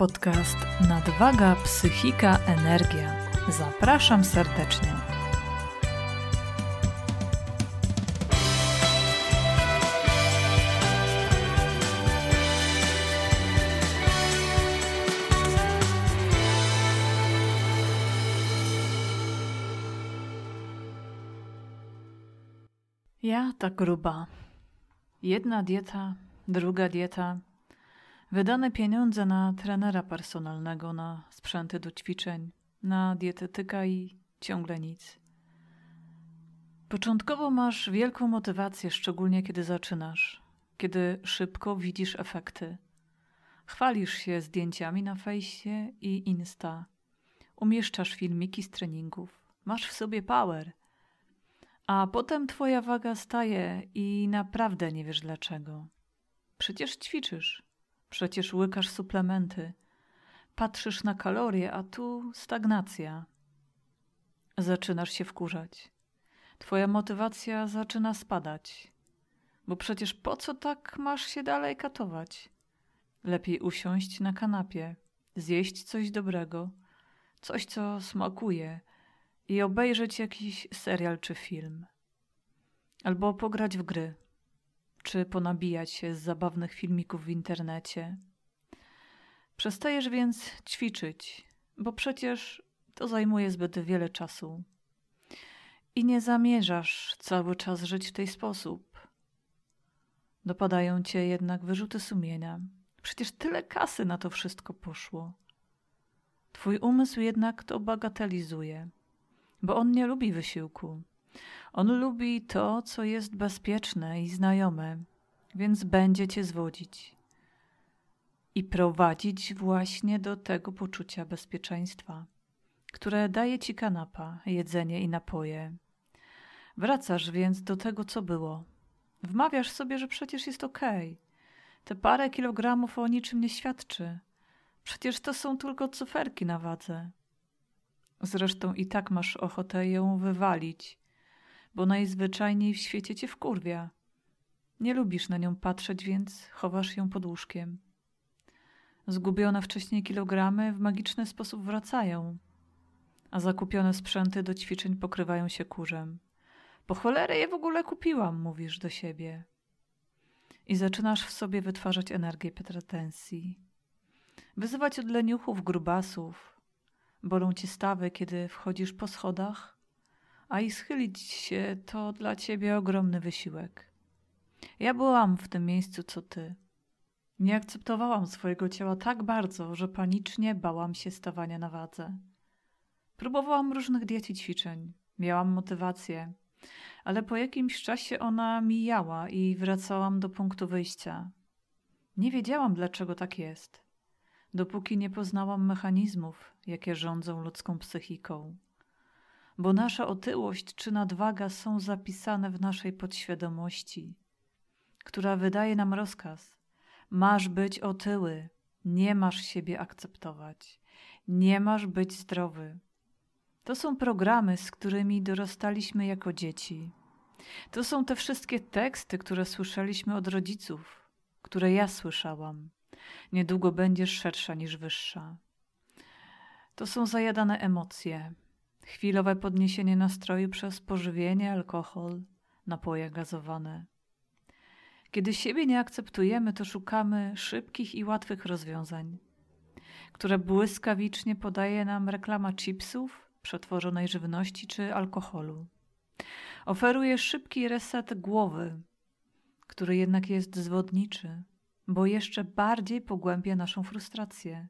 Podcast Nadwaga, Psychika, Energia. Zapraszam serdecznie. Ja tak gruba. Jedna dieta, druga dieta, Wydane pieniądze na trenera personalnego, na sprzęty do ćwiczeń, na dietetyka i ciągle nic. Początkowo masz wielką motywację, szczególnie kiedy zaczynasz, kiedy szybko widzisz efekty. Chwalisz się zdjęciami na fejsie i Insta. Umieszczasz filmiki z treningów. Masz w sobie power. A potem twoja waga staje i naprawdę nie wiesz dlaczego. Przecież ćwiczysz. Przecież łykasz suplementy. Patrzysz na kalorie, a tu stagnacja. Zaczynasz się wkurzać. Twoja motywacja zaczyna spadać. Bo przecież po co tak masz się dalej katować? Lepiej usiąść na kanapie, zjeść coś dobrego, coś co smakuje i obejrzeć jakiś serial czy film. Albo pograć w gry czy ponabijać się z zabawnych filmików w internecie. Przestajesz więc ćwiczyć, bo przecież to zajmuje zbyt wiele czasu. I nie zamierzasz cały czas żyć w ten sposób. Dopadają cię jednak wyrzuty sumienia. Przecież tyle kasy na to wszystko poszło. Twój umysł jednak to bagatelizuje, bo on nie lubi wysiłku. On lubi to, co jest bezpieczne i znajome, więc będzie cię zwodzić i prowadzić właśnie do tego poczucia bezpieczeństwa, które daje ci kanapa, jedzenie i napoje. Wracasz więc do tego, co było. Wmawiasz sobie, że przecież jest okej. Okay. Te parę kilogramów o niczym nie świadczy. Przecież to są tylko cuferki na wadze. Zresztą i tak masz ochotę ją wywalić, bo najzwyczajniej w świecie cię wkurwia. Nie lubisz na nią patrzeć, więc chowasz ją pod łóżkiem. Zgubione wcześniej kilogramy w magiczny sposób wracają, a zakupione sprzęty do ćwiczeń pokrywają się kurzem. Po cholerę je w ogóle kupiłam, mówisz do siebie. I zaczynasz w sobie wytwarzać energię pretensji. Wyzywać od leniuchów, grubasów. Bolą ci stawy, kiedy wchodzisz po schodach, a i schylić się to dla ciebie ogromny wysiłek. Ja byłam w tym miejscu co ty. Nie akceptowałam swojego ciała tak bardzo, że panicznie bałam się stawania na wadze. Próbowałam różnych diet i ćwiczeń, miałam motywację, ale po jakimś czasie ona mijała i wracałam do punktu wyjścia. Nie wiedziałam, dlaczego tak jest, dopóki nie poznałam mechanizmów, jakie rządzą ludzką psychiką bo nasza otyłość czy nadwaga są zapisane w naszej podświadomości, która wydaje nam rozkaz: masz być otyły, nie masz siebie akceptować, nie masz być zdrowy. To są programy, z którymi dorastaliśmy jako dzieci. To są te wszystkie teksty, które słyszeliśmy od rodziców, które ja słyszałam. Niedługo będziesz szersza niż wyższa. To są zajadane emocje, chwilowe podniesienie nastroju przez pożywienie, alkohol, napoje gazowane. Kiedy siebie nie akceptujemy, to szukamy szybkich i łatwych rozwiązań, które błyskawicznie podaje nam reklama chipsów, przetworzonej żywności czy alkoholu. Oferuje szybki reset głowy, który jednak jest zwodniczy, bo jeszcze bardziej pogłębia naszą frustrację.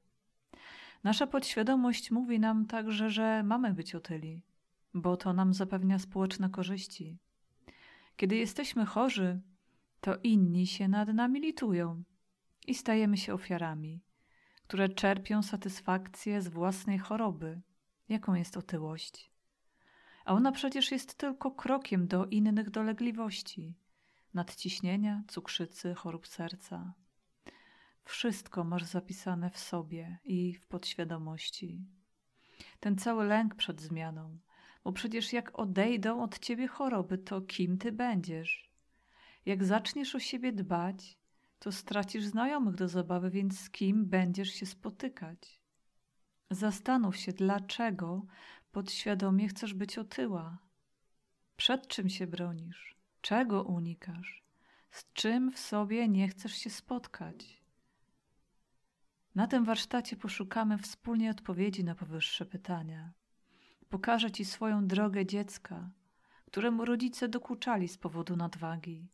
Nasza podświadomość mówi nam także, że mamy być otyli, bo to nam zapewnia społeczne korzyści. Kiedy jesteśmy chorzy, to inni się nad nami litują i stajemy się ofiarami, które czerpią satysfakcję z własnej choroby, jaką jest otyłość. A ona przecież jest tylko krokiem do innych dolegliwości nadciśnienia, cukrzycy, chorób serca. Wszystko masz zapisane w sobie i w podświadomości. Ten cały lęk przed zmianą, bo przecież jak odejdą od ciebie choroby, to kim ty będziesz? Jak zaczniesz o siebie dbać, to stracisz znajomych do zabawy, więc z kim będziesz się spotykać? Zastanów się, dlaczego podświadomie chcesz być otyła. Przed czym się bronisz? Czego unikasz? Z czym w sobie nie chcesz się spotkać? Na tym warsztacie poszukamy wspólnie odpowiedzi na powyższe pytania. Pokażę Ci swoją drogę dziecka, któremu rodzice dokuczali z powodu nadwagi,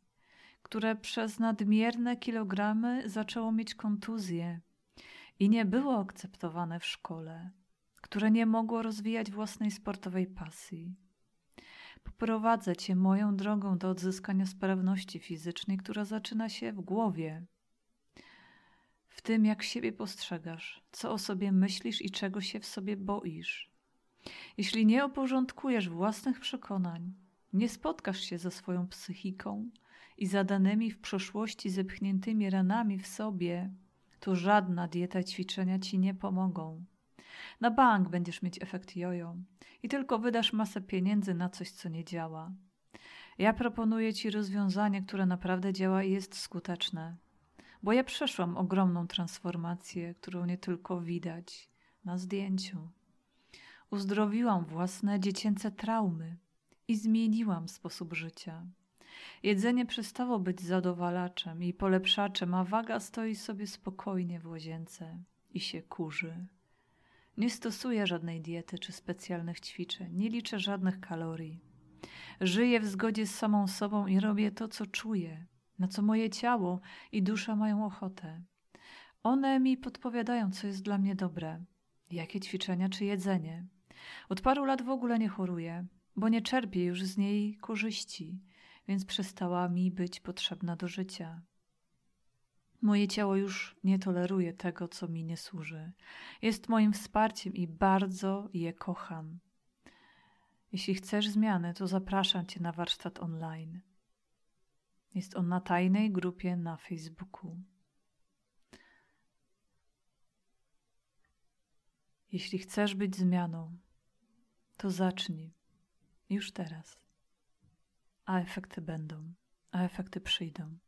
które przez nadmierne kilogramy zaczęło mieć kontuzję i nie było akceptowane w szkole, które nie mogło rozwijać własnej sportowej pasji. Poprowadzę Cię moją drogą do odzyskania sprawności fizycznej, która zaczyna się w głowie. W tym, jak siebie postrzegasz, co o sobie myślisz i czego się w sobie boisz. Jeśli nie uporządkujesz własnych przekonań, nie spotkasz się ze swoją psychiką i zadanymi w przeszłości zepchniętymi ranami w sobie, to żadna dieta ćwiczenia ci nie pomogą. Na bank będziesz mieć efekt jojo i tylko wydasz masę pieniędzy na coś, co nie działa. Ja proponuję ci rozwiązanie, które naprawdę działa i jest skuteczne, bo ja przeszłam ogromną transformację, którą nie tylko widać na zdjęciu. Uzdrowiłam własne dziecięce traumy i zmieniłam sposób życia. Jedzenie przestało być zadowalaczem i polepszaczem, a waga stoi sobie spokojnie w łazience i się kurzy. Nie stosuję żadnej diety czy specjalnych ćwiczeń, nie liczę żadnych kalorii. Żyję w zgodzie z samą sobą i robię to, co czuję, na co moje ciało i dusza mają ochotę. One mi podpowiadają, co jest dla mnie dobre, jakie ćwiczenia czy jedzenie. Od paru lat w ogóle nie choruję, bo nie czerpię już z niej korzyści, więc przestała mi być potrzebna do życia. Moje ciało już nie toleruje tego, co mi nie służy. Jest moim wsparciem i bardzo je kocham. Jeśli chcesz zmiany, to zapraszam Cię na warsztat online. Jest on na tajnej grupie na Facebooku. Jeśli chcesz być zmianą, to zacznij już teraz. A efekty będą, a efekty przyjdą.